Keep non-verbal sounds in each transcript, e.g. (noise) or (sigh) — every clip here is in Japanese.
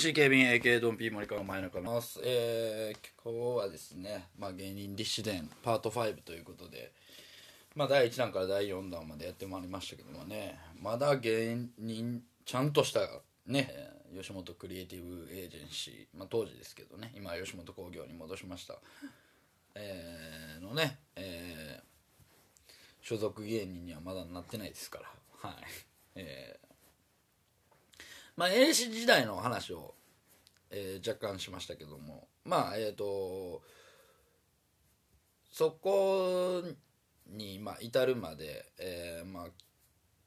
MC 警備員 AK ドンピー森川前中ます、えー、今日はですね、まあ、芸人立志伝パート5ということで、まあ、第1弾から第4弾までやってまいりましたけどもねまだ芸人ちゃんとしたね吉本クリエイティブエージェンシー、まあ、当時ですけどね今吉本興業に戻しました、えーのね、えー所属芸人にはまだなってないですから。はい。えーまあ NSC 時代の話を、えー若干しましたけども。まあえっ、とそこに、まあ、至るまで、えーまあ、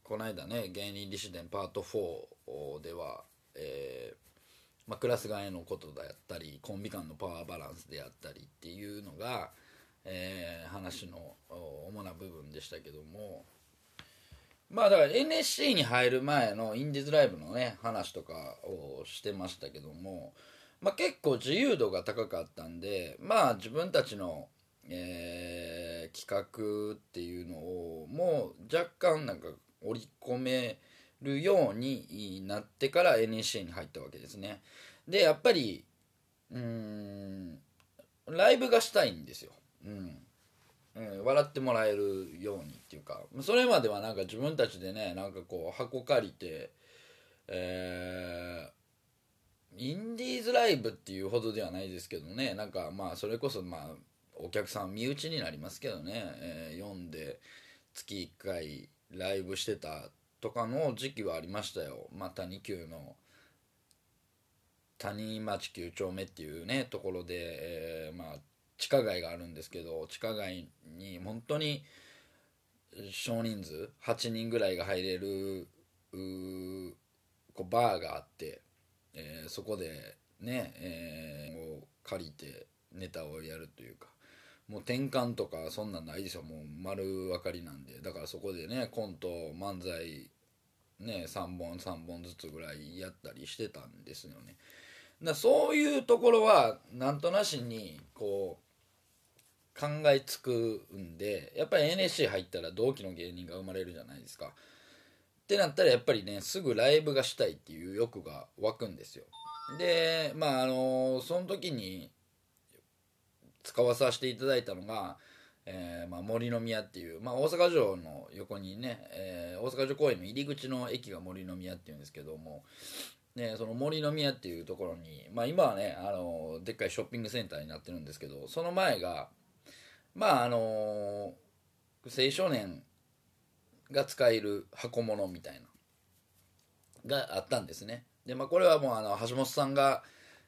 この間ね芸人立志伝パート4では、えーまあ、クラス替えのことであったりコンビ間のパワーバランスであったりっていうのが、えー話の主な部分でしたけども。まあだから NSC に入る前のインディーズライブのね話とかをしてましたけども、まあ、結構自由度が高かったんでまあ自分たちの、えー企画っていうのをもう若干なんか織り込めるようになってから NSC に入ったわけですね。でやっぱりうんライブがしたいんですよ、うん。うん、笑ってもらえるようにっていうかそれまではなんか自分たちでねなんかこう箱借りてえーインディーズライブっていうほどではないですけどねなんかまあそれこそまあお客さん身内になりますけどね、えー読んで月1回ライブしてたとかの時期はありましたよ。まあ谷急の谷町9丁目っていうねところで、えーまあ地下街があるんですけど地下街に本当に少人数8人ぐらいが入れるこうバーがあって、えーそこでね、えーを借りてネタをやるというかもう転換とかそんなんないですよ。もう丸分かりなんで。だからそこでねコント漫才ね3本3本ずつぐらいやったりしてたんですよね。だそういうところはなんとなしにこう考えつくんでやっぱり NSC 入ったら同期の芸人が生まれるじゃないですか。ってなったらやっぱりねすぐライブがしたいっていう欲が湧くんですよ。でまああのその時に使わさせていただいたのが、えーまあ、森の宮っていう、まあ、大阪城の横にね、えー大阪城公園の入り口の駅が森の宮っていうんですけども、ね、その森の宮っていうところに、まあ、今はねあのでっかいショッピングセンターになってるんですけどその前がまああの青少年が使える箱物みたいながあったんですね。でまあこれはもうあの橋本さんが、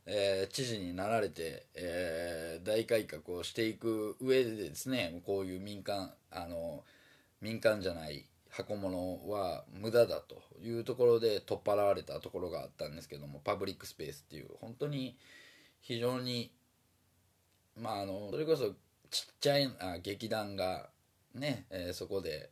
えー知事になられて、えー大改革をしていく上でですねこういう民間あの民間じゃない箱物は無駄だというところで取っ払われたところがあったんですけどもパブリックスペースっていう本当に非常にまああのそれこそちっちゃいあ劇団がね、えーそこで、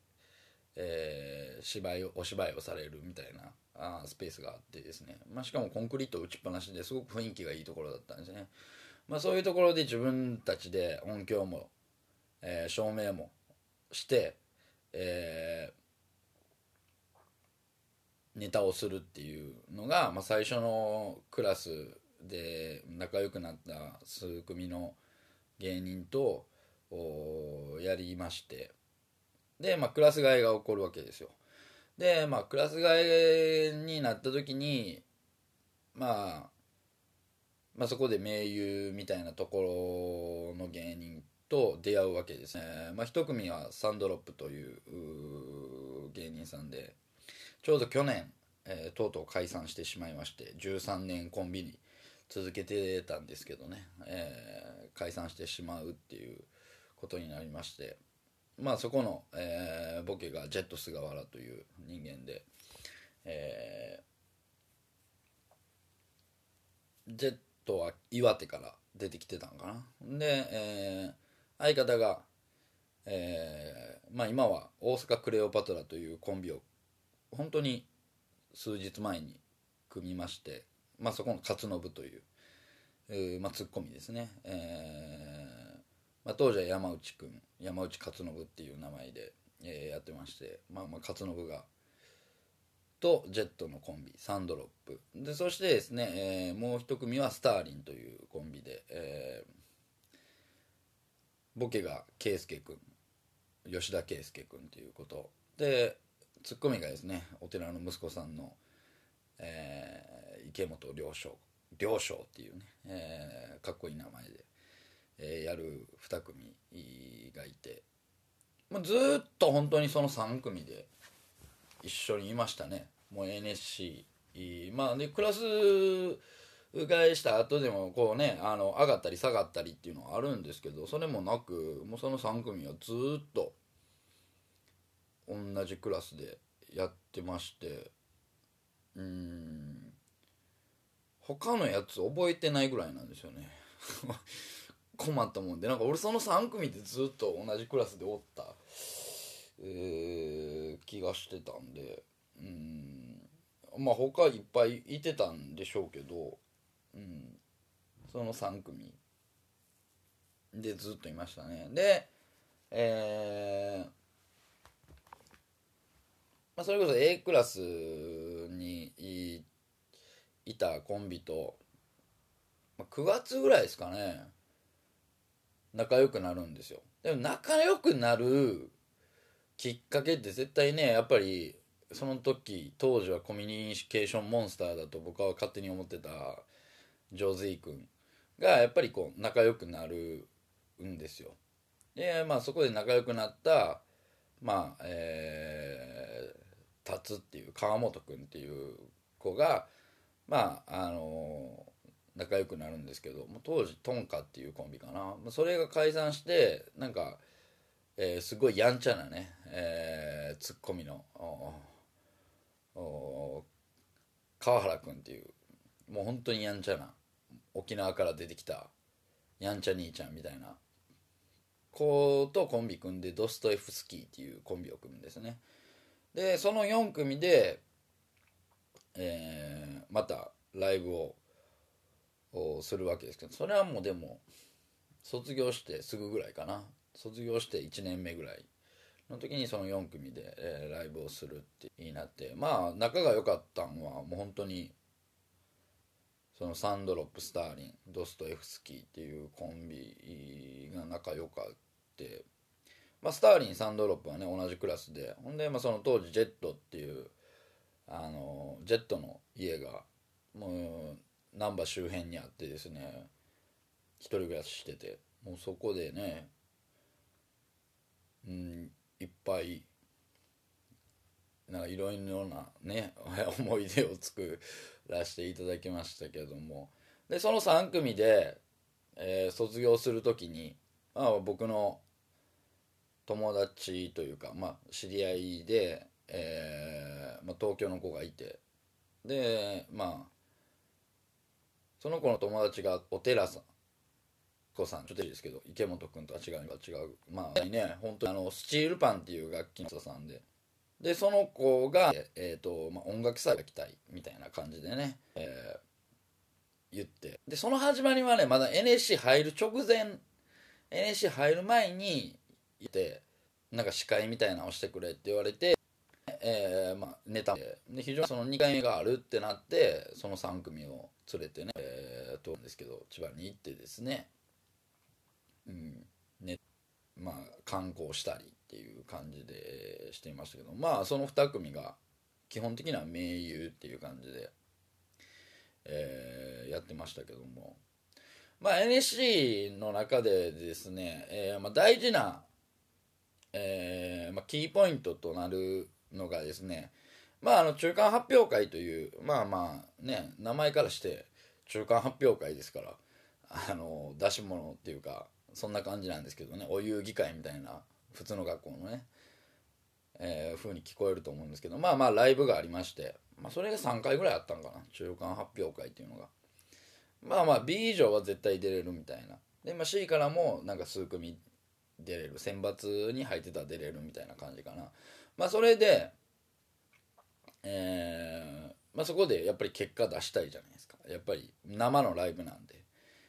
えー芝居をお芝居をされるみたいなあスペースがあってですね、まあ、しかもコンクリート打ちっぱなしですごく雰囲気がいいところだったんですね、まあ、そういうところで自分たちで音響も、えー照明もして、えーネタをするっていうのが、まあ、最初のクラスで仲良くなった数組の芸人とやりまして。で、まあ、クラス替えが起こるわけですよ。で、まあ、クラス替えになった時に、まあ、まあそこで盟友みたいなところの芸人と出会うわけですね、まあ、一組はサンドロップという芸人さんでちょうど去年、えーとうとう解散してしまいまして13年コンビに続けてたんですけどね、えー解散してしまうっていうことになりまして。まあそこの、えーボケがジェット菅原という人間で、えージェットは岩手から出てきてたんかな。で、えー相方が、えーまあ、今は大阪クレオパトラというコンビを本当に数日前に組みまして、まあ、そこの勝信という、まあ、ツッコミですね、えーまあ、当時は山内くん山内勝信っていう名前で、えーやってまして、まあ、まあ勝信がとジェットのコンビサンドロップ。でそしてですね、えーもう一組はスターリンというコンビで、えーボケが圭佑君吉田圭佑君ということ。でツッコミがですねお寺の息子さんの、えー池本良章良章っていうね、えーかっこいい名前で、えーやる2組がいて、まあ、ずっと本当にその3組で一緒にいましたね。もう NSC まあでクラス替えした後でもこうねあの上がったり下がったりっていうのはあるんですけどそれもなくもうその3組はずっと同じクラスでやってましてうん。他のやつ覚えてないぐらいなんですよね。(laughs) 困ったもんで。なんか俺その3組でずっと同じクラスでおった、えー気がしてたんで。うん。まあ他いっぱいいてたんでしょうけど、うん、その3組でずっといましたね。でえーまあ、それこそ A クラスにいいたコンビと、まあ、9月ぐらいですかね。仲良くなるんですよ。でも仲良くなるきっかけって絶対ねやっぱりその時当時はコミュニケーションモンスターだと僕は勝手に思ってたジョーズイ君がやっぱりこう仲良くなるんですよ。でまあそこで仲良くなったまあえー、達っていう川本君っていう子がまああの仲良くなるんですけども当時トンカっていうコンビかな。それが解散してなんか、えーすごいやんちゃなね、えーツッコミの川原君っていうもう本当にやんちゃな沖縄から出てきたやんちゃ兄ちゃんみたいな子とコンビ組んでドストエフスキーっていうコンビを組むんですね。でその4組で、えーまたライブをするわけですけどそれはもうでも卒業してすぐぐらいかな。卒業して1年目ぐらいの時にその4組で、えーライブをするってになってまあ仲が良かったんはもう本当にそのサンドロップスターリンドストエフスキーっていうコンビが仲良かって、まあ、スターリンサンドロップはね同じクラスでほんで、まあ、その当時ジェットっていうあのジェットの家がもう難波周辺にあってですね一人暮らししててもうそこでねうんいっぱいなんかいろいろなね (laughs) 思い出を作らせていただきましたけども。でその3組で、えー卒業する時に、まあ、僕の友達というか、まあ、知り合いで、えーまあ、東京の子がいて。でまあその子の友達がお寺さん。子さんちょっといいですけど池本君とは違う違う。まあね。本当にあのスチールパンっていう楽器の人さんで。でその子が、えーとまあ、音楽祭が来たいみたいな感じでね、えー言って。でその始まりはねまだ NSC 入る直前。NSC 入る前に言ってなんか司会みたいなのをしてくれって言われて、えーまあ、ネタ。で非常にその2回目があるってなってその3組を連れてね、えー、とですけど千葉に行ってですね。うん。ねまあ観光したりっていう感じでしていましたけどまあその2組が基本的には盟友っていう感じで、えーやってましたけども。まあ NSC の中でですね、えーまあ、大事な、えーまあ、キーポイントとなるのがですねまああの中間発表会というまあまあね名前からして中間発表会ですからあの出し物っていうかそんな感じなんですけどねお遊戯会みたいな普通の学校のね、えー風に聞こえると思うんですけどまあまあライブがありまして、まあ、それが3回ぐらいあったんかな中間発表会っていうのが。まあまあ B 以上は絶対出れるみたいな。で、まあ、C からもなんか数組出れる選抜に入ってたら出れるみたいな感じかな。まあそれでえーまあ、そこでやっぱり結果出したいじゃないですか。やっぱり生のライブなんで、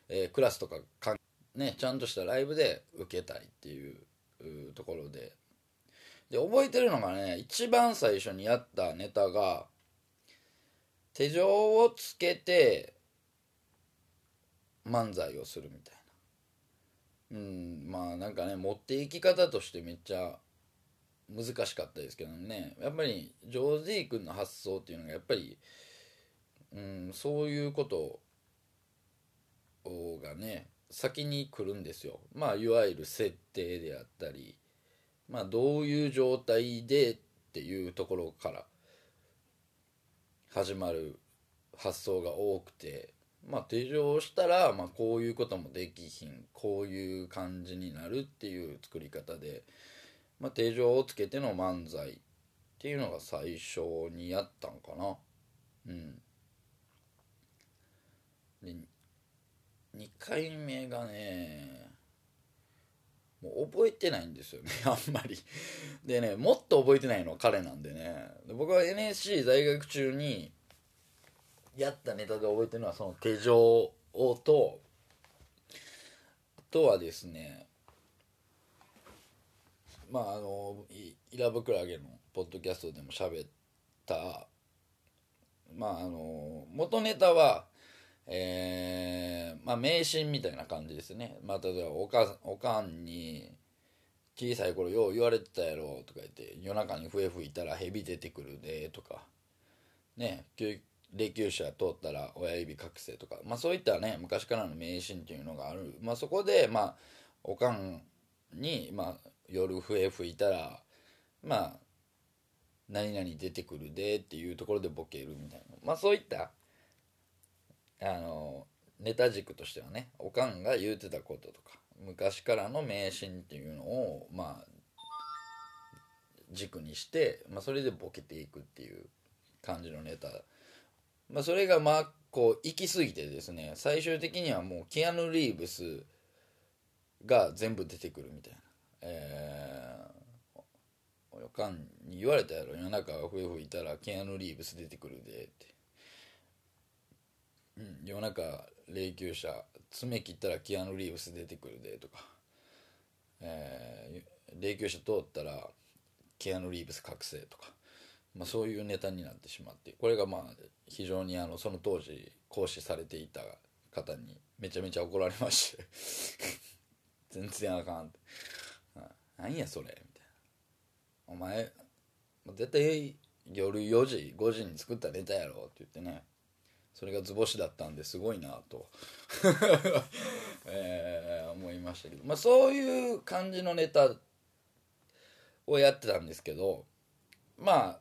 えークラスとかかねちゃんとしたライブで受けたいっていううところで。で覚えてるのがね一番最初にやったネタが手錠をつけて漫才をするみたいな。うんまあなんかね持っていき方としてめっちゃ難しかったですけどね。やっぱりジョージー君の発想っていうのがやっぱり、うん、そういうことがね先に来るんですよ。まあいわゆる設定であったりまあどういう状態でっていうところから始まる発想が多くてまあ手錠したら、まあ、こういうこともできひんこういう感じになるっていう作り方で、まあ、手錠をつけての漫才っていうのが最初にやったんかな。うん。で2回目がねもう覚えてないんですよね。(laughs) あんまり。でねもっと覚えてないのは彼なんでね。で僕は NSC 在学中にやったネタで覚えてるのはその手錠をとあとはですねまああのイラブクラゲのポッドキャストでも喋ったまああの元ネタはえーまあ迷信みたいな感じですね。まあ例えばおかおかんに小さい頃よう言われてたやろとか言って夜中に笛吹いたら蛇出てくるでとかね霊柩車通ったら親指隠せとか、まあ、そういったね昔からの迷信っていうのがある、まあ、そこでまあおかんに、まあ、夜笛吹いたらまあ何々出てくるでっていうところでボケるみたいな、まあ、そういったあのネタ軸としてはねおかんが言うてたこととか昔からの迷信っていうのをまあ軸にして、まあ、それでボケていくっていう感じのネタ。まあ、それがまあこう行き過ぎてですね最終的にはもうキアヌ・リーブスが全部出てくるみたいな。えー、おかんに言われたやろ。夜中笛吹いたらキアヌ・リーブス出てくるでって、うん、夜中霊柩車爪切ったらキアヌ・リーブス出てくるでとか、えー、霊柩車通ったらキアヌ・リーブス覚醒とか。まあ、そういうネタになってしまって。これがまあ非常にあのその当時講師されていた方にめちゃめちゃ怒られまして。全然あかんって「何やそれ」みたいな「お前絶対夜4時5時に作ったネタやろ」って言ってね。それが図星だったんですごいなと、(laughs) えー思いましたけど、まあ、そういう感じのネタをやってたんですけどまあ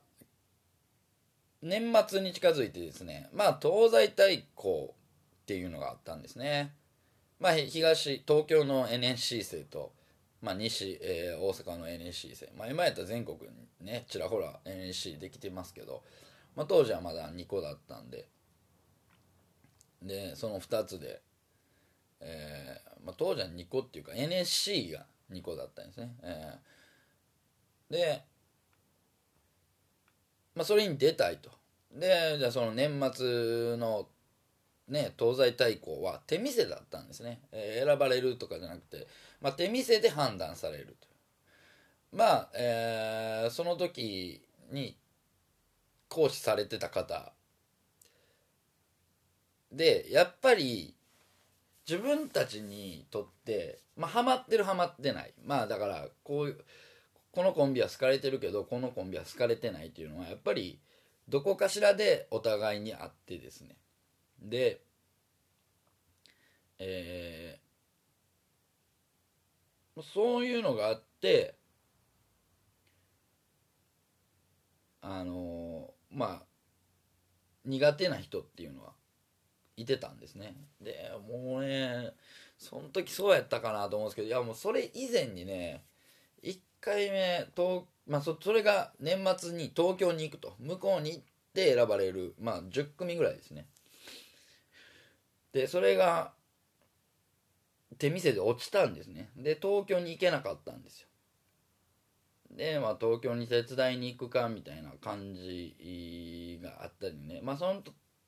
年末に近づいてですねまあ東西対抗っていうのがあったんですね。まあ東東京の NSC 生と、まあ、西、えー大阪の NSC 生、まあ、今やったら全国にねちらほら NSC できてますけど、まあ、当時はまだ2個だったんで。でその2つで、えーまあ、当時は2個っていうか NSC が2個だったんですね、えーでまあ、それに出たいと。でじゃあその年末のね東西対抗は手見せだったんですね、えー選ばれるとかじゃなくて、まあ、手見せで判断されるとまあ、えーその時に講師されてた方。でやっぱり自分たちにとってまあハマってるハマってない。まあだからこういうこのコンビは好かれてるけどこのコンビは好かれてないっていうのはやっぱりどこかしらでお互いにあってですね。でえーそういうのがあってあのまあ苦手な人っていうのはいてたんですね。でもうねその時そうやったかなと思うんですけどいやもうそれ以前にね1回目東、まあ、そそれが年末に東京に行くと向こうに行って選ばれる、まあ、10組ぐらいですね。でそれが手店で落ちたんですね。で東京に行けなかったんですよ。で、まあ、東京に手伝いに行くかみたいな感じがあったりね。まあその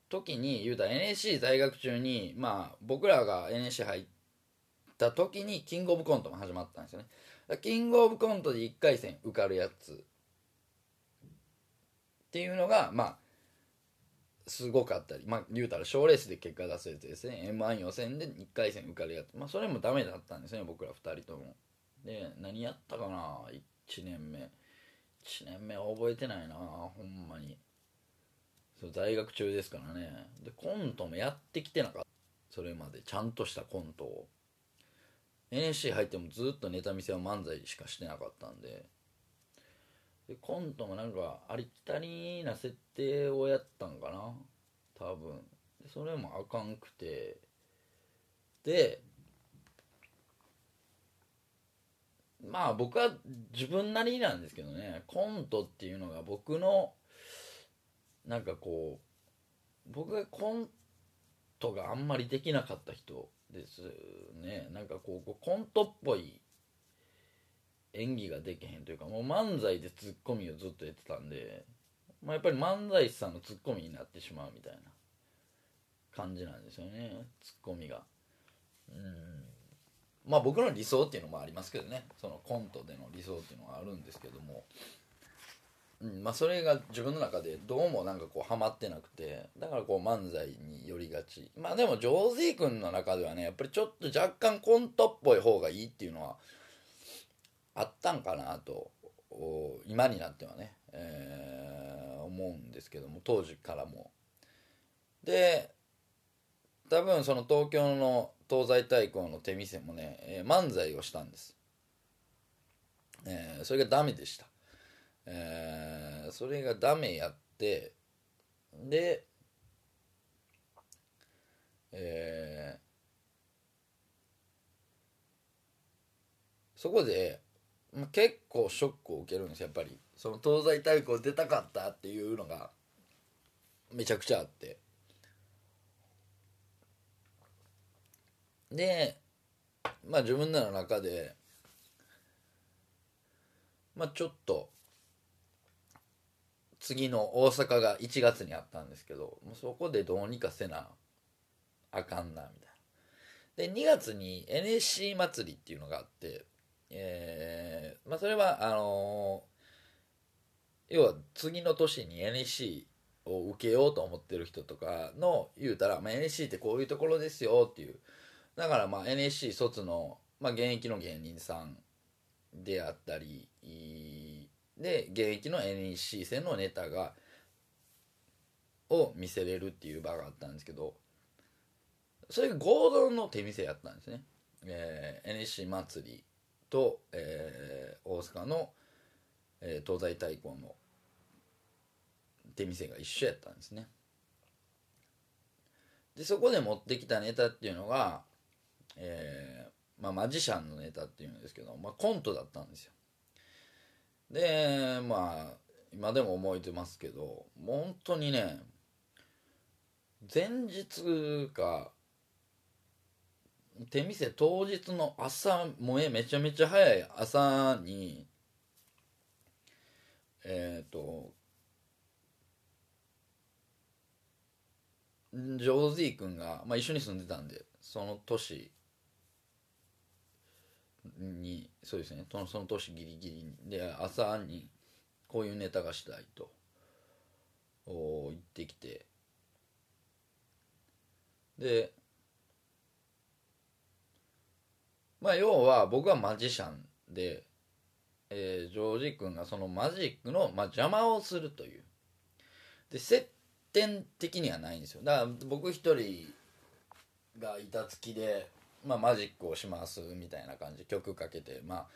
時に言うたら NSC 在学中にまあ僕らが NSC 入った時にキングオブコントも始まったんですよね。キングオブコントで1回戦受かるやつっていうのがまあすごかったりまあ言うたら賞レースで結果出すやつですね m 1予選で1回戦受かるやつまあそれもダメだったんですね僕ら2人とも。で何やったかな1年目。1年目覚えてないなほんまに。そう在学中ですからね。でコントもやってきてなかった。それまでちゃんとしたコントを。NSC 入ってもずっとネタ見せは漫才しかしてなかったんで。でコントもなんかありきたりな設定をやったんかな？多分。でそれもあかんくて。でまあ僕は自分なりなんですけどね。コントっていうのが僕のなんかこう僕がコントがあんまりできなかった人ですね。なんかこうコントっぽい演技ができへんというかもう漫才でツッコミをずっとやってたんで、まあ、やっぱり漫才師さんのツッコミになってしまうみたいな感じなんですよねツッコミが。うん。まあ僕の理想っていうのもありますけどねそのコントでの理想っていうのはあるんですけども、うんまあ、それが自分の中でどうもなんかこうハマってなくてだからこう漫才に寄りがち。まあでもジョーズイ君の中ではねやっぱりちょっと若干コントっぽい方がいいっていうのはあったんかなと今になってはね、えー、思うんですけども当時からも。で多分その東京の東西対抗の手店もね、えー、漫才をしたんです、えー、それがダメでした、えー、それがダメやってでえー、そこで結構ショックを受けるんですやっぱり。その東西対抗出たかったっていうのがめちゃくちゃあって。でまあ自分の中でまあちょっと次の大阪が1月にあったんですけどもうそこでどうにかせなあかんなみたいな。で2月に NSC 祭りっていうのがあってえー、まあそれはあのー、要は次の年に NSC を受けようと思ってる人とかの言うたら、まあ、NSC ってこういうところですよっていう。だからまあ NSC 卒の、まあ、現役の芸人さんであったりで現役の NSC 戦のネタがを見せれるっていう場があったんですけどそれが合同の手店やったんですね、えー、NSC 祭り。と、えー、大阪の、えー、東西対抗の出店が一緒やったんですね。でそこで持ってきたネタっていうのが、えーまあ、マジシャンのネタっていうんですけど、まあ、コントだったんですよ。でまあ今でも覚えてますけどもう本当にね前日か手店当日の朝もえめちゃめちゃ早い朝にえっ、ー、とジョーズィー君が、まあ、一緒に住んでたんでその年にそうですねそのその年ギリギリで朝にこういうネタがしたいと言ってきて。でまあ要は僕はマジシャンで、えー、ジョージ君がそのマジックの、まあ、邪魔をするという。で接点的にはないんですよ。だから僕一人が板付きで、まあ、マジックをしますみたいな感じ。曲かけて、まあ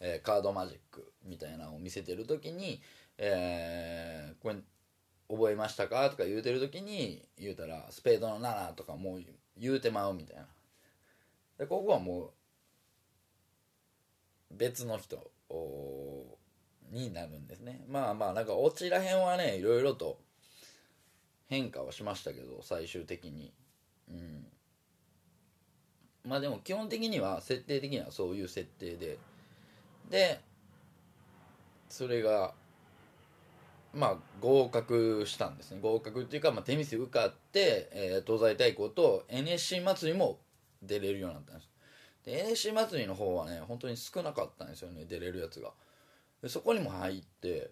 えー、カードマジックみたいなのを見せてる時に、えー、これ覚えましたかとか言うてる時に言うたらスペードの7とかもう言うてまうみたいな。でここはもう別の人になるんですね。まあまあなんかオチらへんはねいろいろと変化はしましたけど最終的に。うん。まあでも基本的には設定的にはそういう設定で。でそれがまあ合格したんですね。合格っていうか、まあ、テニス受かって、えー東西対抗と NSC 祭りも出れるようになったんです。で NSC 祭りの方はね本当に少なかったんですよね出れるやつが。でそこにも入って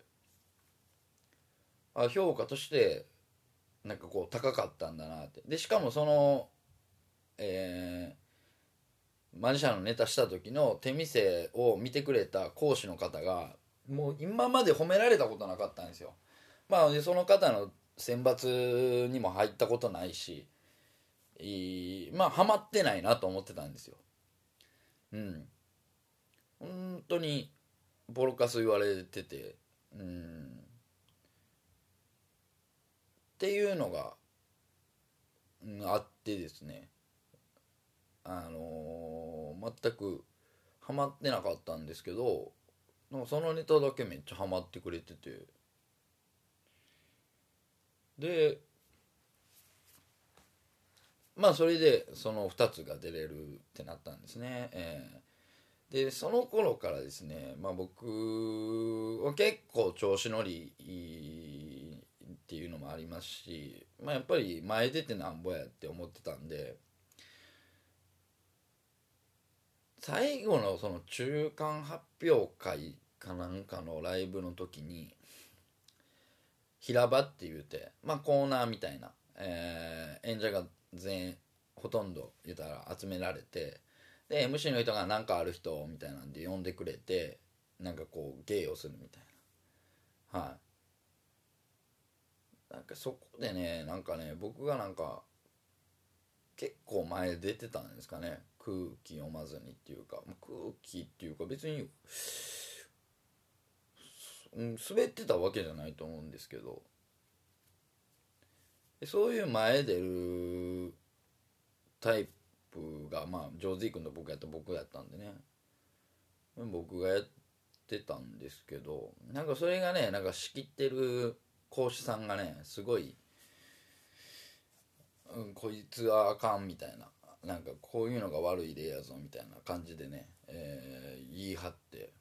あ評価としてなんかこう高かったんだなって。でしかもそのえーマジシャンのネタした時の手見せを見てくれた講師の方がもう今まで褒められたことなかったんですよ。まあでその方の選抜にも入ったことないしいいまあハマってないなと思ってたんですよ。うん。本当にボロカス言われててうん。っていうのが、うんあってですね。あのー全くハマってなかったんですけどなんかそのネタだけめっちゃハマってくれてて。でまあそれでその2つが出れるってなったんですね、えーでその頃からですね、まあ、僕は結構調子乗りっていうのもありますし、まあ、やっぱり前出てなんぼやって思ってたんで最後のその中間発表会かなんかのライブの時に平場って言うてまあコーナーみたいな、えー演者が全員ほとんど言ったら集められてで MC の人が何かある人みたいなんで呼んでくれてなんかこう芸をするみたいな。はい。なんかそこでねなんかね僕がなんか結構前出てたんですかね。空気読まずにっていうか空気っていうか別にうん滑ってたわけじゃないと思うんですけど。そういう前出るタイプがまあジョーズイ君と僕やった僕やったんでね。僕がやってたんですけどなんかそれがねなんか仕切ってる講師さんがねすごい、うん、こいつはあかんみたいな。なんかこういうのが悪い例やぞみたいな感じでね、えー言い張って。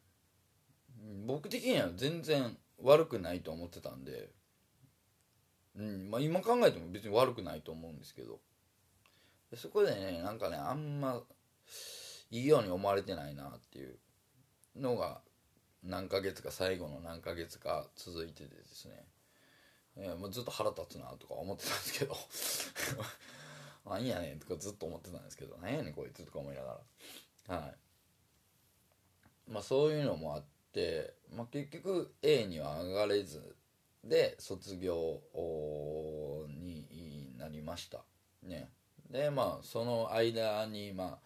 僕的には全然悪くないと思ってたんで、うんまあ、今考えても別に悪くないと思うんですけど。そこでねなんかねあんまいいように思われてないなっていうのが何ヶ月か最後の何ヶ月か続いててですね、えーもうずっと腹立つなとか思ってたんですけど。(laughs) なんやねんとかずっと思ってたんですけどなんやねんこいつとか思いながら。はい。まあそういうのもあって、まあ、結局 A には上がれずで卒業になりました。ね。でまあその間にまあ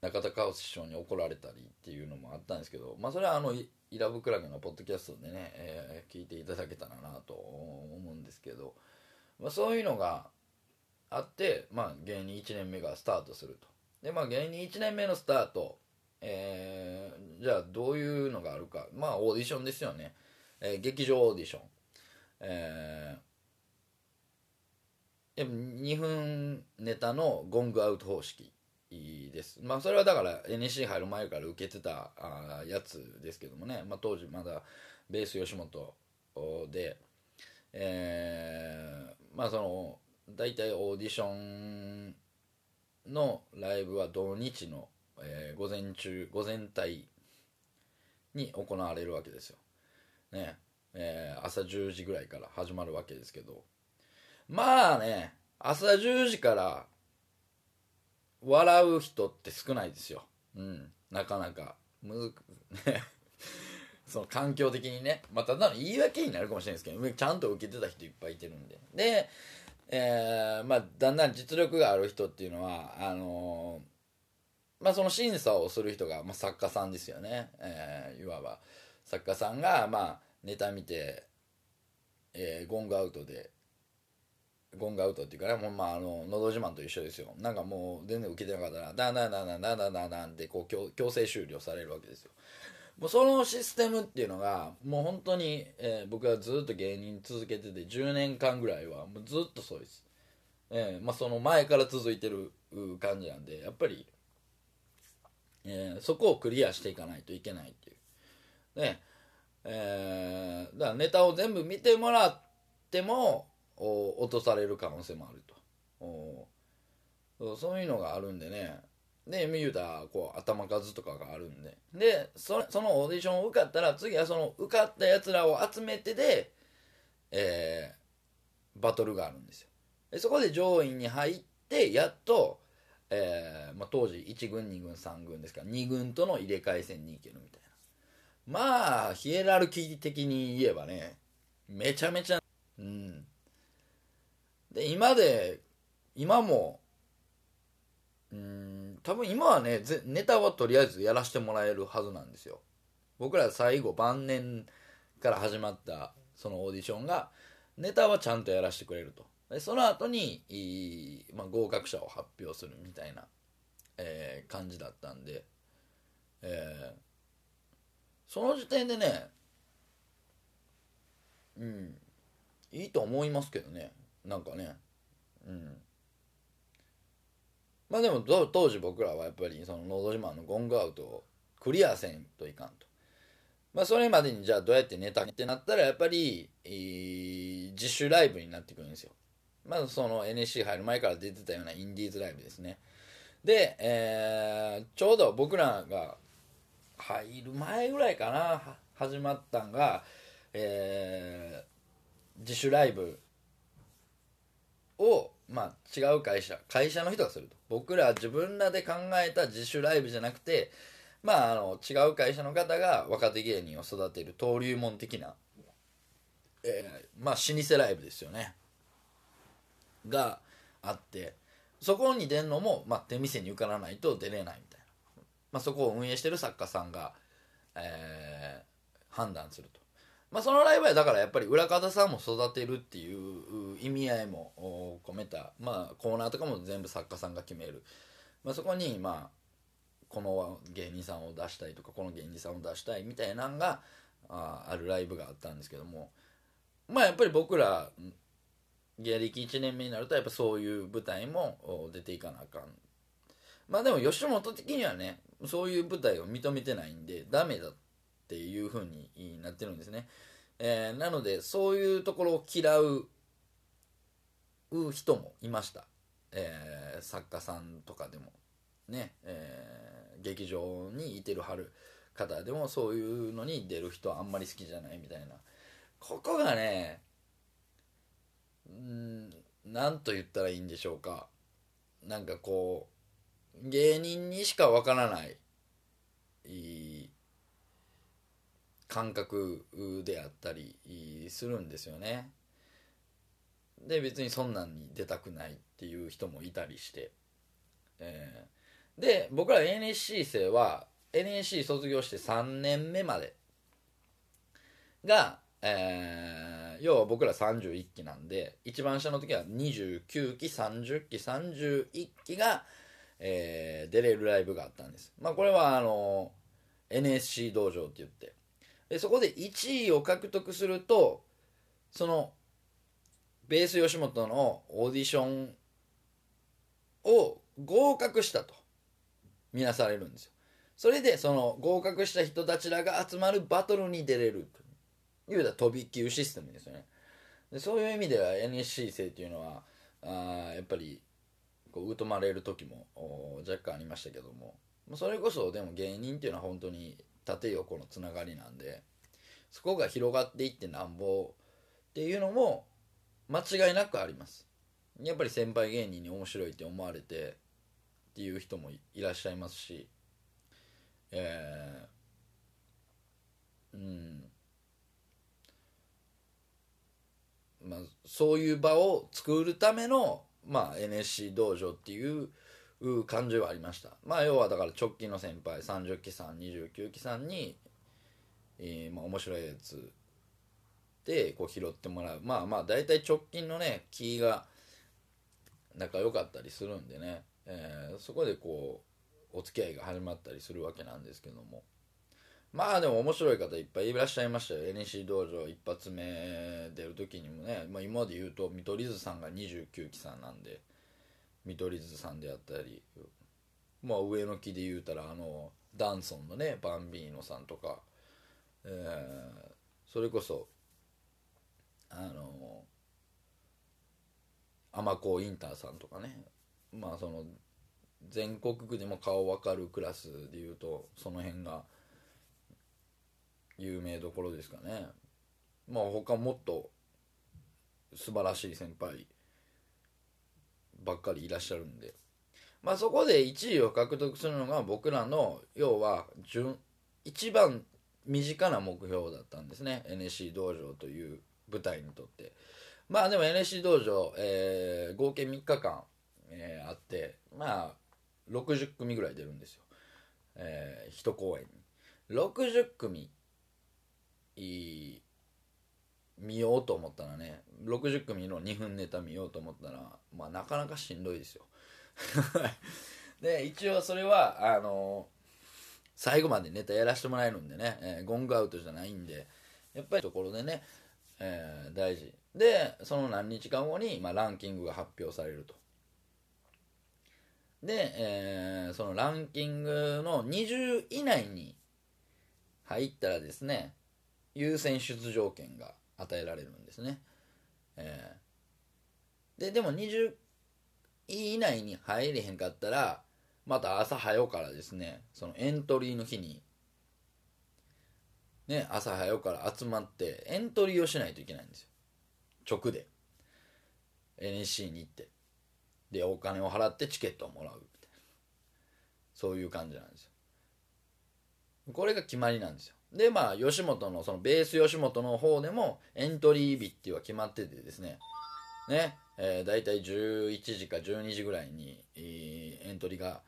中田カオス師匠に怒られたりっていうのもあったんですけどまあそれはあのイラブクラゲのポッドキャストでね、えー聞いていただけたらなと思うんですけど、まあ、そういうのがあって、まあ、芸人1年目がスタートすると。でまあ芸人1年目のスタートえーじゃあどういうのがあるか。まあオーディションですよね、えー劇場オーディション。えー、やっぱ2分ネタのゴングアウト方式です。まあそれはだから NSC 入る前から受けてたあやつですけどもね、まあ、当時まだベース吉本でえーまあその大体オーディションのライブは土日の、えー午前中午前帯に行われるわけですよ。ね。えー朝10時ぐらいから始まるわけですけど。まあね朝10時から笑う人って少ないですよ。うん。なかなか。むずく (laughs) その環境的にね。まあただの言い訳になるかもしれないですけどちゃんと受けてた人いっぱいいてるんで。でえーまあだんだん実力がある人っていうのはあのーまあその審査をする人が、まあ、作家さんですよね、えーいわば。作家さんがまあネタ見て、えーゴングアウトでゴングアウトっていうかねもうまああの「のど自慢」と一緒ですよ。なんかもう全然受けてなかったらダンダンダンダンダンダンダンってこう強制終了されるわけですよ。もうそのシステムっていうのがもう本当に、えー僕はずっと芸人続けてて10年間ぐらいはもうずっとそうです、えーまあ、その前から続いてる感じなんでやっぱりえーそこをクリアしていかないといけないっていう。ね。えーだからネタを全部見てもらっても落とされる可能性もあると。そういうのがあるんでね。で見うたらこう頭数とかがあるんで。でそそのオーディションを受かったら次はその受かったやつらを集めてで、えーバトルがあるんですよ。でそこで上位に入ってやっと、えーまあ、当時1軍2軍3軍ですから2軍との入れ替え戦に行けるみたいな。まあヒエラルキー的に言えばねめちゃめちゃうん。で今で今もうん多分今はねネタはとりあえずやらせてもらえるはずなんですよ。僕ら最後晩年から始まったそのオーディションがネタはちゃんとやらせてくれると。でその後にいいまあ、合格者を発表するみたいな、えー感じだったんで、えーその時点でねうんいいと思いますけどね。なんかね。うん。まあでも当時僕らはやっぱりその「のど自慢」のゴングアウトをクリアせんといかんと。まあそれまでにじゃあどうやってネタってなったらやっぱり、自主ライブになってくるんですよ。まずその NSC 入る前から出てたようなインディーズライブですね。で、えーちょうど僕らが入る前ぐらいかな始まったんが、えー自主ライブを、まあ、違う会社会社の人がすると。僕ら自分らで考えた自主ライブじゃなくてまああの違う会社の方が若手芸人を育てる登竜門的な、えーまあ老舗ライブですよね。があってそこに出るのも、まあ、手店に受からないと出れない、まあ、そこを運営してる作家さんが、えー判断すると、まあ、そのライブはだからやっぱり裏方さんも育てるっていう意味合いも込めた、まあ、コーナーとかも全部作家さんが決める、まあ、そこにまあこの芸人さんを出したいとかこの芸人さんを出したいみたいなのがああるライブがあったんですけども。まあやっぱり僕ら芸歴1年目になるとやっぱそういう舞台も出ていかなあかん。まあでも吉本的にはねそういう舞台を認めてないんでダメだっていう風になってるんですね、えーなのでそういうところを嫌う人もいました、えー作家さんとかでもね、えー劇場にいてるはる方でもそういうのに出る人はあんまり好きじゃないみたいな。ここがねうーん何と言ったらいいんでしょうか。なんかこう芸人にしかわからない感覚であったりするんですよね。で別にそんなんに出たくないっていう人もいたりして、えー。で僕ら NSC 生は NSC 卒業して3年目までが、えー要は僕ら31期なんで一番下の時は29期30期31期が、えー出れるライブがあったんです。まあこれはあの NSC 道場って言って。でそこで1位を獲得するとそのベース吉本のオーディションを合格したと。見なされるんですよ。それでその合格した人たちらが集まるバトルに出れると。いうたら飛び級システムですよね。でそういう意味では NSC 生っていうのはあやっぱりこう疎まれる時も若干ありましたけども。それこそでも芸人っていうのは本当に縦横のつながりなんで。そこが広がっていってなんぼっていうのも間違いなくあります。やっぱり先輩芸人に面白いって思われてっていう人もいいらっしゃいますし。えーうん。まあそういう場を作るための、まあ、NSC 道場っていう感じはありました。まあ要はだから直近の先輩30期さん29期さんに、えーまあ、面白いやつでこう拾ってもらう。まあまあ大体直近のね気が仲良かったりするんでね、えーそこでこうお付き合いが始まったりするわけなんですけども。まあでも面白い方いっぱいいらっしゃいましたよ。NEC 道場一発目出る時にもね、まあ、今まで言うと見取り図さんが29期さんなんで。見取り図さんであったり。まあ上の木で言うたらあのダンソンのねバンビーノさんとか、えーそれこそあのアマコインターさんとかね。まあその全国区でも顔分かるクラスでいうとその辺が有名どころですかね。まあ他もっと素晴らしい先輩ばっかりいらっしゃるんで。まあそこで1位を獲得するのが僕らの要は順一番身近な目標だったんですね。NSC 道場という舞台にとって。まあでも NSC 道場、えー合計3日間、えーあってまあ60組ぐらい出るんですよ、えー、1公演に。60組見ようと思ったらね60組の2分ネタ見ようと思ったらまあなかなかしんどいですよ。(laughs) で一応それはあの最後までネタやらせてもらえるんでね、えーゴングアウトじゃないんでやっぱりところでね、えー大事。でその何日間後に、まあ、ランキングが発表されると。で、えーそのランキングの20以内に入ったらですね優先出場権が与えられるんですね、えー。ででも20位以内に入れへんかったらまた朝早うからですねそのエントリーの日にね朝早うから集まってエントリーをしないといけないんですよ。直で。NSC に行って。でお金を払ってチケットをもらう。みたいな。そういう感じなんですよ。これが決まりなんですよ。でまあ吉本のそのベース吉本の方でもエントリー日っていうのは決まっててですね。ね、えー、大体11時か12時ぐらいに、えーエントリーが、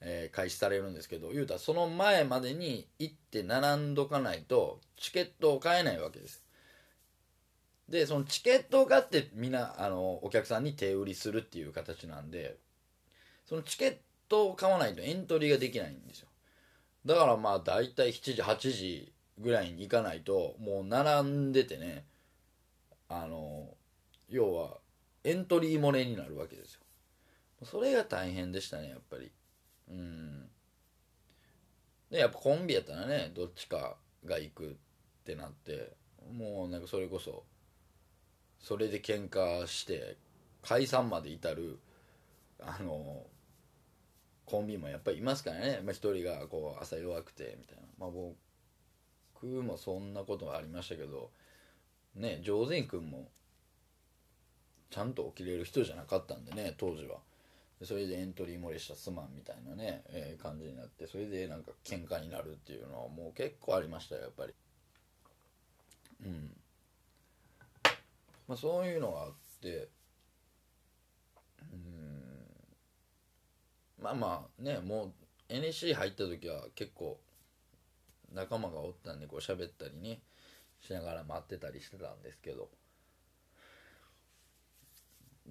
えー開始されるんですけど言うたらその前までに行って並んどかないとチケットを買えないわけです。でそのチケットを買ってみんなあのお客さんに手売りするっていう形なんでそのチケットを買わないとエントリーができないんですよ。だからまあ大体7時8時ぐらいに行かないともう並んでてねあの要はエントリー漏れになるわけですよ。それが大変でしたねやっぱり。うん。でやっぱコンビやったらねどっちかが行くってなってもうなんかそれこそそれで喧嘩して解散まで至るあのコンビもやっぱりいますからね、まあ、一人がこう朝弱くてみたいな。まあ僕もそんなことはありましたけどね上善君もちゃんと起きれる人じゃなかったんでね当時は。それでエントリー漏れしたすまんみたいなね、えー感じになってそれでなんか喧嘩になるっていうのはもう結構ありましたよやっぱり。うん。まあそういうのがあってうんまあまあねもう NSC 入った時は結構仲間がおったんでこう喋ったりねしながら待ってたりしてたんですけど。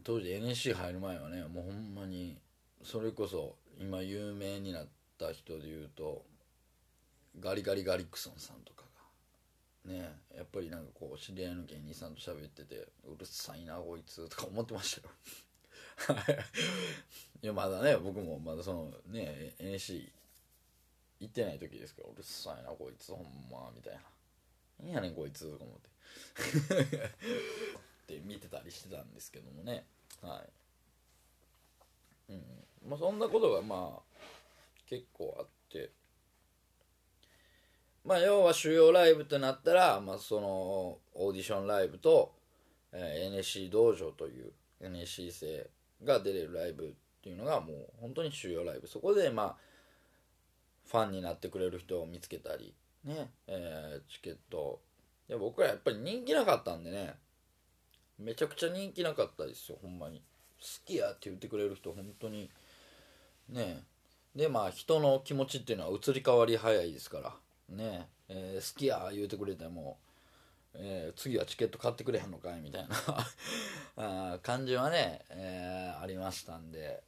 当時 NSC 入る前はねもうほんまにそれこそ今有名になった人でいうとガリガリガリクソンさんとかがねやっぱりなんかこう知り合いの芸人さんと喋っててうるさいなこいつとか思ってましたよ。(laughs) いやまだね僕もまだそのね NSC 行ってない時ですけどうるさいなこいつほんまみたいな。何やねんこいつとか思って。(laughs) って見てたりしてたんですけどもね。はい。うん。まあそんなことがまあ結構あって。まあ要は主要ライブってなったら、まあ、そのオーディションライブと、えー NSC 道場という NSC 生が出れるライブっていうのがもう本当に主要ライブ。そこでまあファンになってくれる人を見つけたりね、えーチケット。で僕らやっぱり人気なかったんでねめちゃくちゃ人気なかったですよほんまに。好きやって言ってくれる人本当に。ね。えでまあ人の気持ちっていうのは移り変わり早いですから。ね。えー好きや言うてくれても、えー次はチケット買ってくれへんのかいみたいな。(laughs) あ感じはね、えーありましたんで。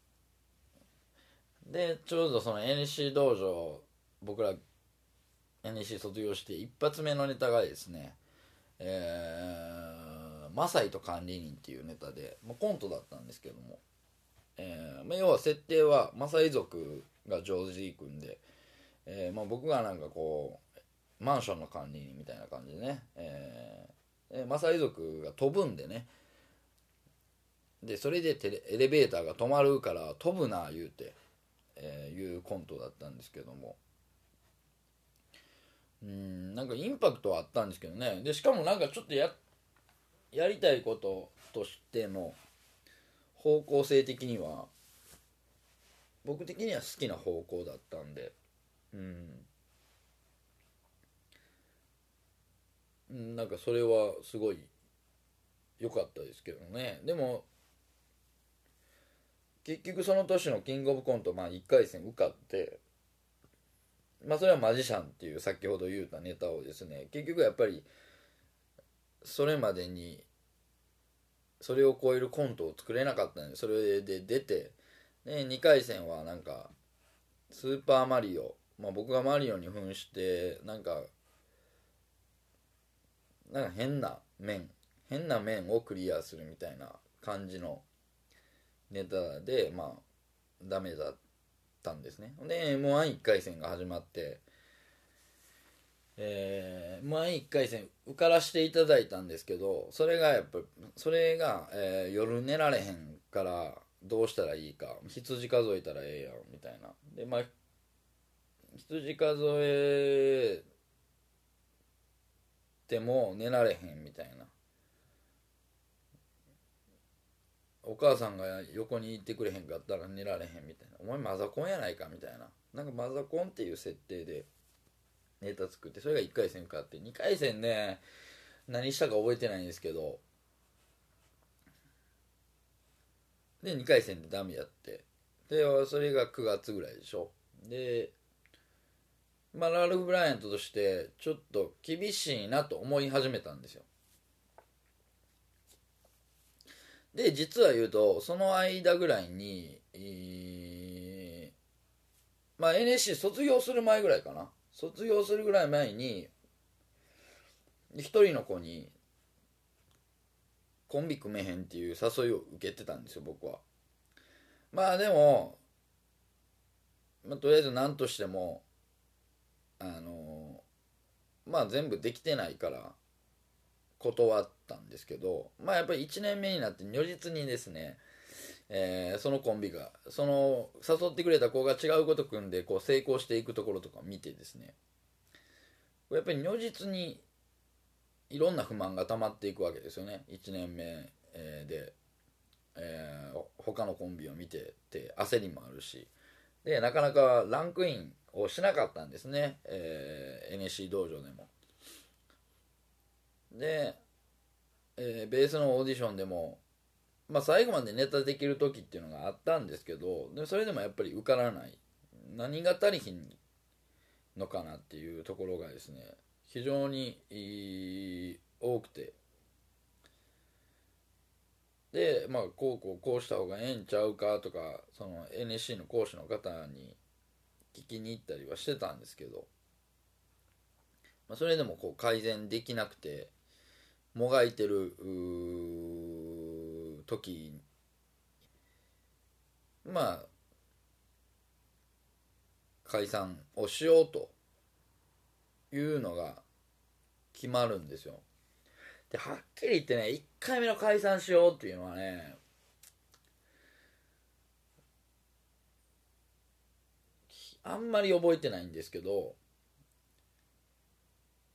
でちょうどその NC 道場僕ら NC 卒業して一発目のネタがですねえーマサイと管理人っていうネタで、まあ、コントだったんですけども、えーまあ、要は設定はマサイ族がジョージー君で、えーまあ、僕がなんかこうマンションの管理人みたいな感じでね、えーマサイ族が飛ぶんでね。でそれでテレエレベーターが止まるから飛ぶな言うて、えーいうコントだったんですけども。うんなんかインパクトはあったんですけどね。でしかもなんかちょっとややりたいこととしての方向性的には僕的には好きな方向だったんで。うん。うんなんかそれはすごい良かったですけどね。でも結局その年のキングオブコントまあ1回戦受かってまあそれはマジシャンっていう先ほど言うたネタをですね結局やっぱりそれまでにそれを超えるコントを作れなかったんでそれで出てで2回戦はなんかスーパーマリオ、まあ、僕がマリオに扮してなんかなんか変な面変な面をクリアするみたいな感じのネタでまあダメだったんですね。で m 1 1回戦が始まってえー、m 1 1回戦受からしていただいたんですけどそれがやっぱそれが、えー夜寝られへんからどうしたらいいか羊数えたらええやんみたいな。でまあ羊数えても寝られへんみたいな。お母さんが横にいてくれへんかったら寝られへんみたいな。お前マザコンやないかみたいな。なんかマザコンっていう設定でネタ作ってそれが1回戦受かって。2回戦ね何したか覚えてないんですけど。で2回戦でダメやって。でそれが9月ぐらいでしょ。でまあラルフ・ブライアントとしてちょっと厳しいなと思い始めたんですよ。で実は言うとその間ぐらいに、えーまあ NSC 卒業する前ぐらいかな。卒業するぐらい前に一人の子にコンビ組めへんっていう誘いを受けてたんですよ僕は。まあでも、まあ、とりあえず何としてもあのまあ全部できてないから断ってたんですけどまあやっぱり1年目になって如実にですね、えーそのコンビがその誘ってくれた子が違うこと組んでこう成功していくところとか見てですねやっぱり如実にいろんな不満が溜まっていくわけですよね。1年目、で、えー他のコンビを見てて焦りもあるしでなかなかランクインをしなかったんですね、えー NSC 道場でも。で、えーベースのオーディションでも、まあ、最後までネタできる時っていうのがあったんですけどでそれでもやっぱり受からない。何が足りひんのかなっていうところがですね非常に多くて。でまあこうこうこうした方がええんちゃうかとかその NSC の講師の方に聞きに行ったりはしてたんですけど、まあ、それでもこう改善できなくて。もがいてるうー時まあ解散をしようというのが決まるんですよ。ではっきり言ってね1回目の解散しようっていうのはねあんまり覚えてないんですけど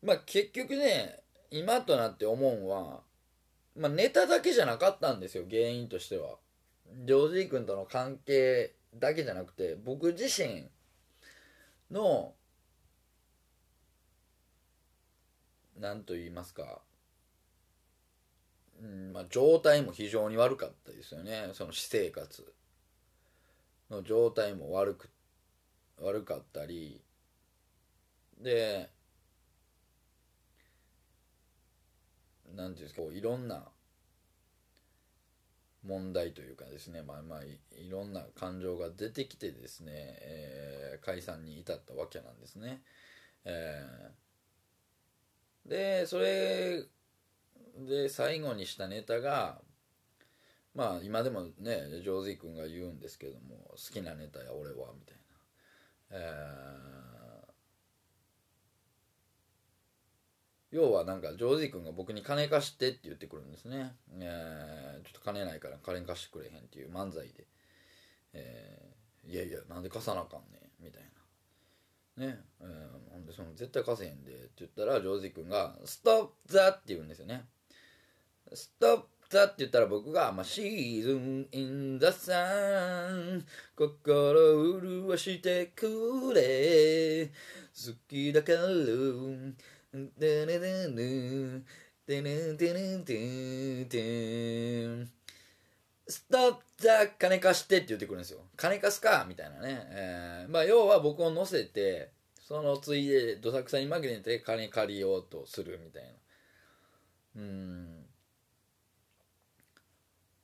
まあ結局ね今となって思うんは、まあ、ネタだけじゃなかったんですよ原因としては。ジョージー君との関係だけじゃなくて僕自身の何と言いますか、うんまあ、状態も非常に悪かったですよね。その私生活。の状態も悪く悪かったり。でなんていうんですかこういろんな問題というかですねまあまあいいろんな感情が出てきてですね、えー解散に至ったわけなんですね。えーでそれで最後にしたネタがまあ今でもねジョージー君が言うんですけども好きなネタや俺はみたいなえー要はなんかジョージ君が僕に金貸してって言ってくるんですね、えーちょっと金ないから金貸してくれへんっていう漫才で、えーいやいやなんで貸さなあかんねん。みたいな。ね。えーほんでその絶対貸せへんでって言ったらジョージ君が「ストップ・ザ」って言うんですよね。Stop the って言ったら僕が「まあ、 season in the sun」「心潤してくれ」「好きだから」「デレデレデレデレデデ Stop the 金貸してって言ってくるんですよ。金貸すかみたいなね、えーまあ要は僕を乗せてそのついでどさくさに紛れて金借りようとするみたいな。うん。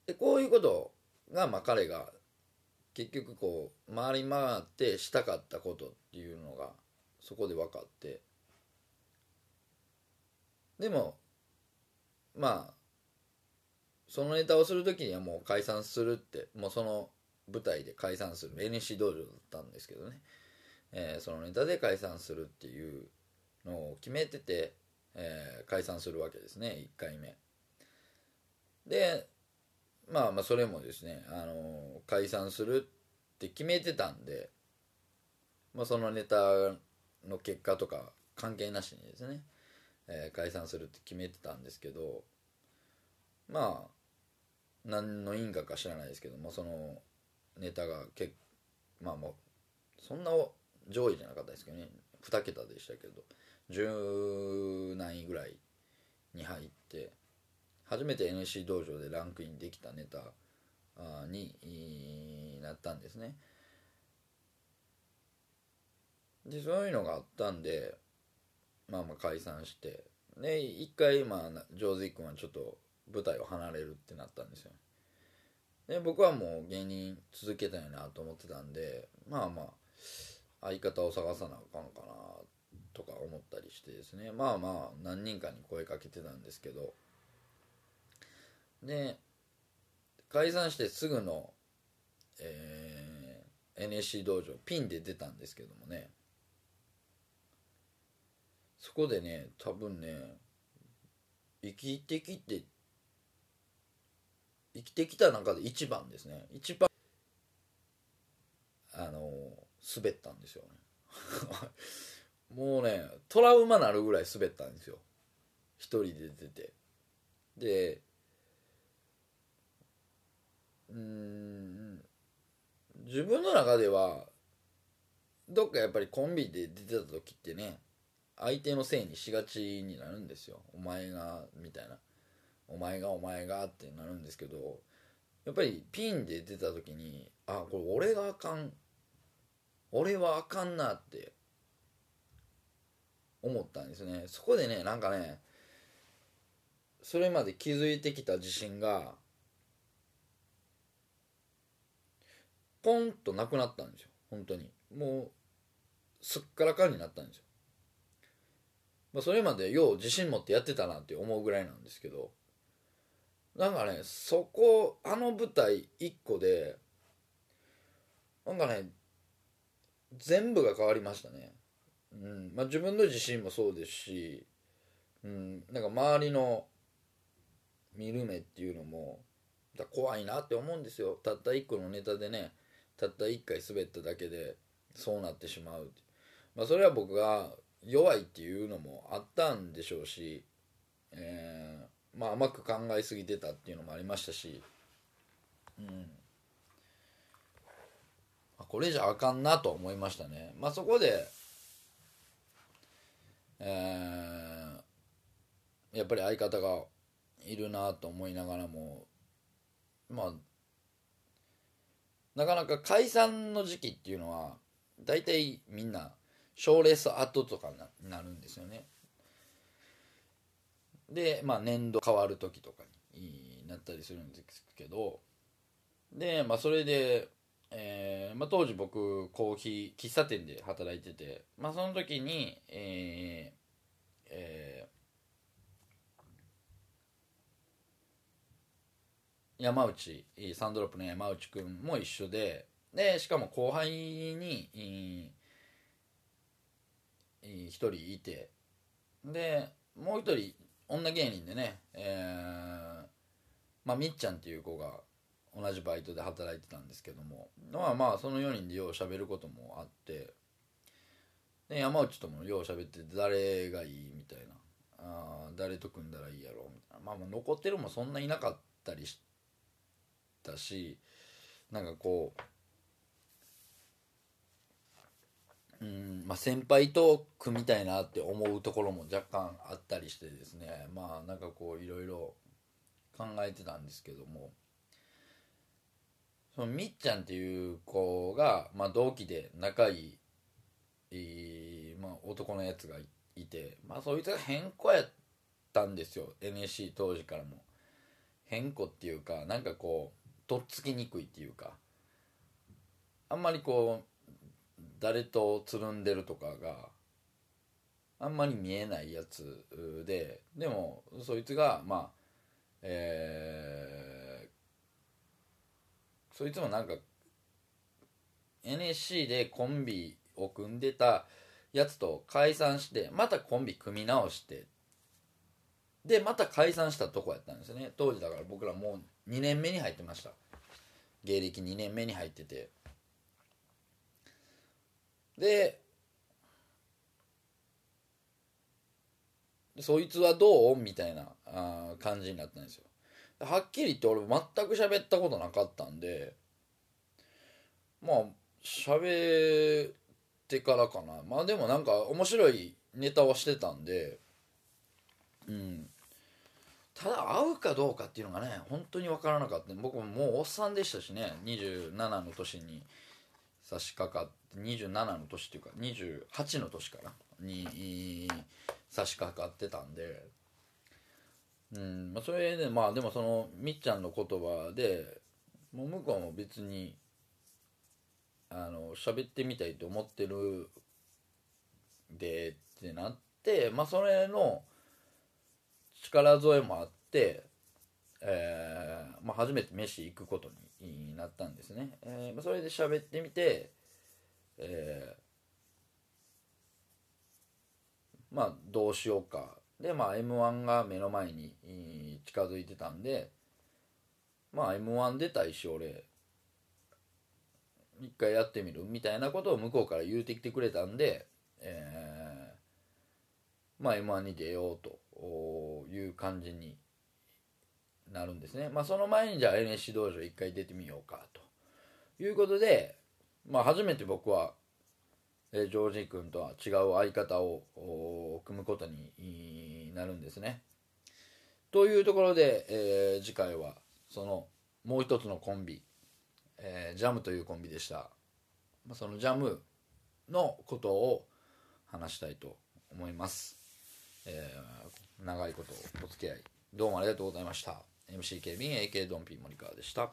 でこういうことがまあ彼が結局こう回り回ってしたかったことっていうのがそこで分かって。でもまあそのネタをする時にはもう解散するってもうその舞台で解散する。NC 道場だったんですけどね、えーそのネタで解散するっていうのを決めてて、えー解散するわけですね。1回目。でまあまあそれもですね、あのー解散するって決めてたんで、まあ、そのネタの結果とか関係なしにですね、えー解散するって決めてたんですけどまあ何の因果か知らないですけどもそのネタがけまあもうそんな上位じゃなかったですけどね。2桁でしたけど10何位ぐらいに入って初めて NSC 道場でランクインできたネタになったんですね。でそういうのがあったんでまあまあ解散して。で一回まあなジョーズイ君はちょっと舞台を離れるってなったんですよ。で僕はもう芸人続けたいなと思ってたんでまあまあ相方を探さなあかんかなとか思ったりしてですね。まあまあ何人かに声かけてたんですけど。で解散してすぐの、えー NSC 道場ピンで出たんですけどもね。そこでね多分ね生きてきて生きてきた中で一番ですね。一番あの滑ったんですよね。(laughs) もうねトラウマなるぐらい滑ったんですよ。一人で出て。でうん自分の中ではどっかやっぱりコンビで出てた時ってね相手のせいにしがちになるんですよ。お前がみたいな。お前がお前がってなるんですけどやっぱりピンで出た時にあこれ俺があかん。俺はあかんなって。思ったんですね。そこでねなんかねそれまで築いてきた自信がポンとなくなったんですよ。本当に。もうすっからかんになったんですよ。まあ、それまでよう自信持ってやってたなって思うぐらいなんですけどなんかねそこあの舞台1個でなんかね全部が変わりましたね、うん。まあ、自分の自信もそうですし、うん、なんか周りの見る目っていうのもだ怖いなって思うんですよ。たった1個のネタでねたった1回滑っただけでそうなってしまうって。まあ、それは僕が弱いっていうのもあったんでしょうし、えーまあ甘く考えすぎてたっていうのもありましたし、うん、これじゃあかんなと思いましたね。まあそこで、えーやっぱり相方がいるなと思いながらもまあなかなか解散の時期っていうのは大体みんな賞レース後とかになるんですよね。でまあ年度変わる時とかになったりするんですけど。でまあそれで、えーまあ、当時僕コーヒー喫茶店で働いててまあその時にえーえー山内サンドロップの山内くんも一緒で。でしかも後輩に、えー1人いて。でもう1人女芸人でね、えーまあ、みっちゃんっていう子が同じバイトで働いてたんですけども。まあまあその4人でよう喋ることもあって。で山内ともよう喋って誰がいいみたいな。あ誰と組んだらいいやろみたいなまあまあ残ってるもそんないなかったりしたしなんかこううんまあ先輩と組みたいなって思うところも若干あったりしてですね。まあなんかこういろいろ考えてたんですけども。そのみっちゃんっていう子が、まあ、同期で仲いい、まあ、男のやつがいて、まあ、そいつが変子やったんですよ。NSC 当時からも。変子っていうかなんかこうとっつきにくいっていうか。あんまりこう誰とつるんでるとかがあんまり見えないやつででもそいつがまあえーそいつもなんか NSC でコンビを組んでたやつと解散してまたコンビ組み直してでまた解散したとこやったんですよね。当時だから僕らもう2年目に入ってました。芸歴2年目に入ってて。でそいつはどう？みたいなあ感じになったんですよ。はっきり言って俺全く喋ったことなかったんでまあ喋ってからかな。まあでもなんか面白いネタをしてたんでうん。ただ会うかどうかっていうのがね本当に分からなかった。僕ももうおっさんでしたしね27の年に。差し掛かって27の年っていうか28の年かな？に差し掛かってたんで。うんまそれでまあでもそのみっちゃんの言葉でもう向こうも別にあの喋ってみたいと思ってるでってなってまあそれの力添えもあって、えーまあ、初めて飯行くことにになったんですね、えー、それで喋ってみて、えーまあどうしようか。でまあ m 1が目の前に近づいてたんでまあ m 1出たいし俺一回やってみるみたいなことを向こうから言うてきてくれたんで、えーまあ m 1に出ようという感じになるんですねまあその前にじゃあ NSC 道場一回出てみようかということでまあ初めて僕はえージョージ君とは違う相方を組むことになるんですね。というところで、えー次回はそのもう一つのコンビ、えージャムというコンビでした。ま、そのジャムのことを話したいと思います。えー長いことお付き合いどうもありがとうございました。MC 警備員 AK ドンピー森川でした。